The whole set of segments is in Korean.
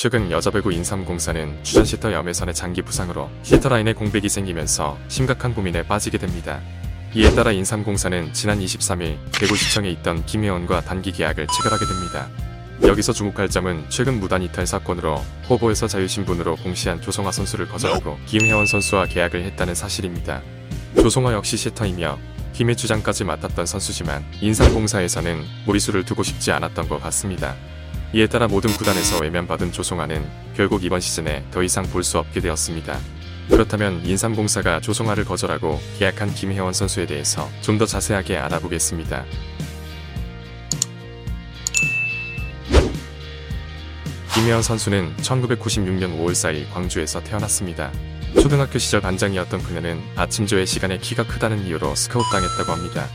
최근 여자 배구 인삼공사는 주전 시터 염외선의 장기 부상으로 시터 라인에 공백이 생기면서 심각한 고민에 빠지게 됩니다. 이에 따라 인삼공사는 지난 23일 대구시청에 있던 김혜원과 단기 계약을 체결하게 됩니다. 여기서 주목할 점은 최근 무단 이탈 사건으로 호보에서 자유신분으로 공시한 조성화 선수를 거절하고 김혜원 선수와 계약을 했다는 사실입니다. 조성화 역시 시터이며 김의 주장까지 맡았던 선수지만 인삼공사에서는 무리수를 두고 싶지 않았던 것 같습니다. 이에 따라 모든 구단에서 외면받은 조성아는 결국 이번 시즌에 더 이상 볼 수 없게 되었습니다. 그렇다면 인삼공사가 조성아를 거절하고 계약한 김혜원 선수에 대해서 좀 더 자세하게 알아보겠습니다. 김혜원 선수는 1996년 5월 4일 광주에서 태어났습니다. 초등학교 시절 반장이었던 그녀는 아침 조회 시간에 키가 크다는 이유로 스카웃당했다고 합니다.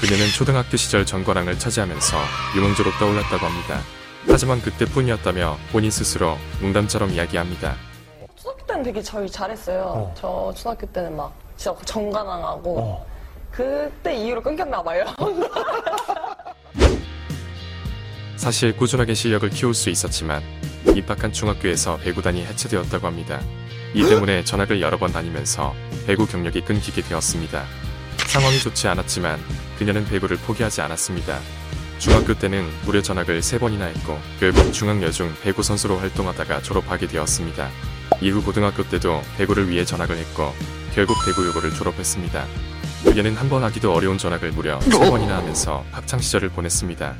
그녀는 초등학교 시절 정과랑을 차지하면서 유망주로 떠올랐다고 합니다. 하지만 그때뿐이었다며 본인 스스로 농담처럼 이야기합니다. 초등학교 때는 되게 저희 잘했어요. 어. 저 초등학교 때는 막 진짜 정가당하고 어. 그때 이후로 끊겼나 봐요. 사실 꾸준하게 실력을 키울 수 있었지만 입학한 중학교에서 배구단이 해체되었다고 합니다. 이 때문에 전학을 여러 번 다니면서 배구 경력이 끊기게 되었습니다. 상황이 좋지 않았지만 그녀는 배구를 포기하지 않았습니다. 중학교 때는 무려 전학을 3번이나 했고 결국 중앙여중 배구 선수로 활동하다가 졸업하게 되었습니다. 이후 고등학교 때도 배구를 위해 전학을 했고 결국 배구여고를 졸업했습니다. 그녀는 한 번 하기도 어려운 전학을 무려 3번이나 하면서 학창 시절을 보냈습니다.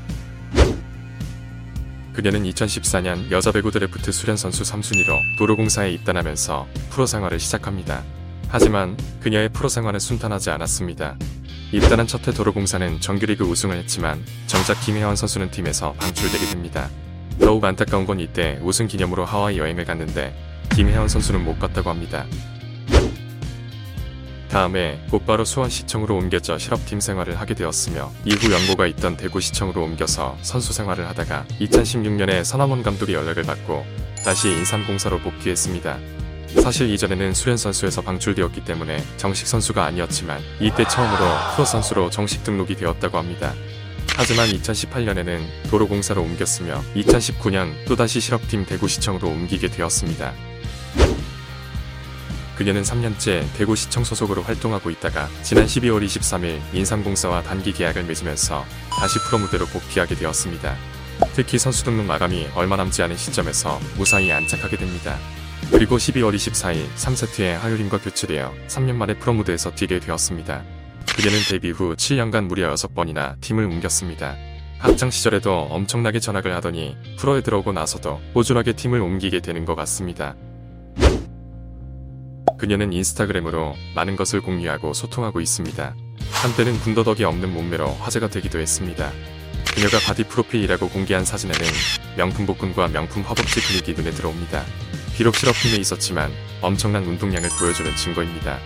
그녀는 2014년 여자 배구 드래프트 수련 선수 3순위로 도로공사에 입단하면서 프로 생활을 시작합니다. 하지만 그녀의 프로 생활은 순탄하지 않았습니다. 입단한 첫 해 도로공사는 정규리그 우승을 했지만 정작 김혜원 선수는 팀에서 방출되게 됩니다. 더욱 안타까운 건 이때 우승 기념으로 하와이 여행을 갔는데 김혜원 선수는 못 갔다고 합니다. 다음에 곧바로 수원시청으로 옮겨져 실업팀 생활을 하게 되었으며 이후 연고가 있던 대구시청으로 옮겨서 선수 생활을 하다가 2016년에 선암원 감독의 연락을 받고 다시 인삼공사로 복귀했습니다. 사실 이전에는 수련 선수에서 방출되었기 때문에 정식 선수가 아니었지만 이때 처음으로 프로 선수로 정식 등록이 되었다고 합니다. 하지만 2018년에는 도로공사로 옮겼으며 2019년 또다시 실업팀 대구시청으로 옮기게 되었습니다. 그녀는 3년째 대구시청 소속으로 활동하고 있다가 지난 12월 23일 인삼공사와 단기 계약을 맺으면서 다시 프로 무대로 복귀하게 되었습니다. 특히 선수 등록 마감이 얼마 남지 않은 시점에서 무사히 안착하게 됩니다. 그리고 12월 24일 3세트에 하유림과 교체되어 3년 만에 프로 무대에서 뛰게 되었습니다. 그녀는 데뷔 후 7년간 무려 6번이나 팀을 옮겼습니다. 학창 시절에도 엄청나게 전학을 하더니 프로에 들어오고 나서도 꾸준하게 팀을 옮기게 되는 것 같습니다. 그녀는 인스타그램으로 많은 것을 공유하고 소통하고 있습니다. 한때는 군더더기 없는 몸매로 화제가 되기도 했습니다. 그녀가 바디 프로필이라고 공개한 사진에는 명품 복근과 명품 허벅지 근육이 눈에 들어옵니다. 비록 실업팀에 있었지만 엄청난 운동량을 보여주는 증거입니다.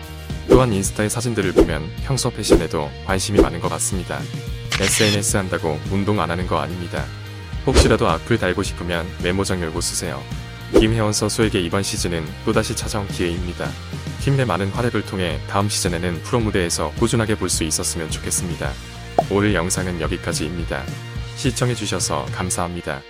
또한 인스타의 사진들을 보면 평소 패션에도 관심이 많은 것 같습니다. SNS 한다고 운동 안 하는 거 아닙니다. 혹시라도 악플 달고 싶으면 메모장 열고 쓰세요. 김혜원 선수에게 이번 시즌은 또다시 찾아온 기회입니다. 팀 내 많은 활약을 통해 다음 시즌에는 프로 무대에서 꾸준하게 볼 수 있었으면 좋겠습니다. 오늘 영상은 여기까지입니다. 시청해주셔서 감사합니다.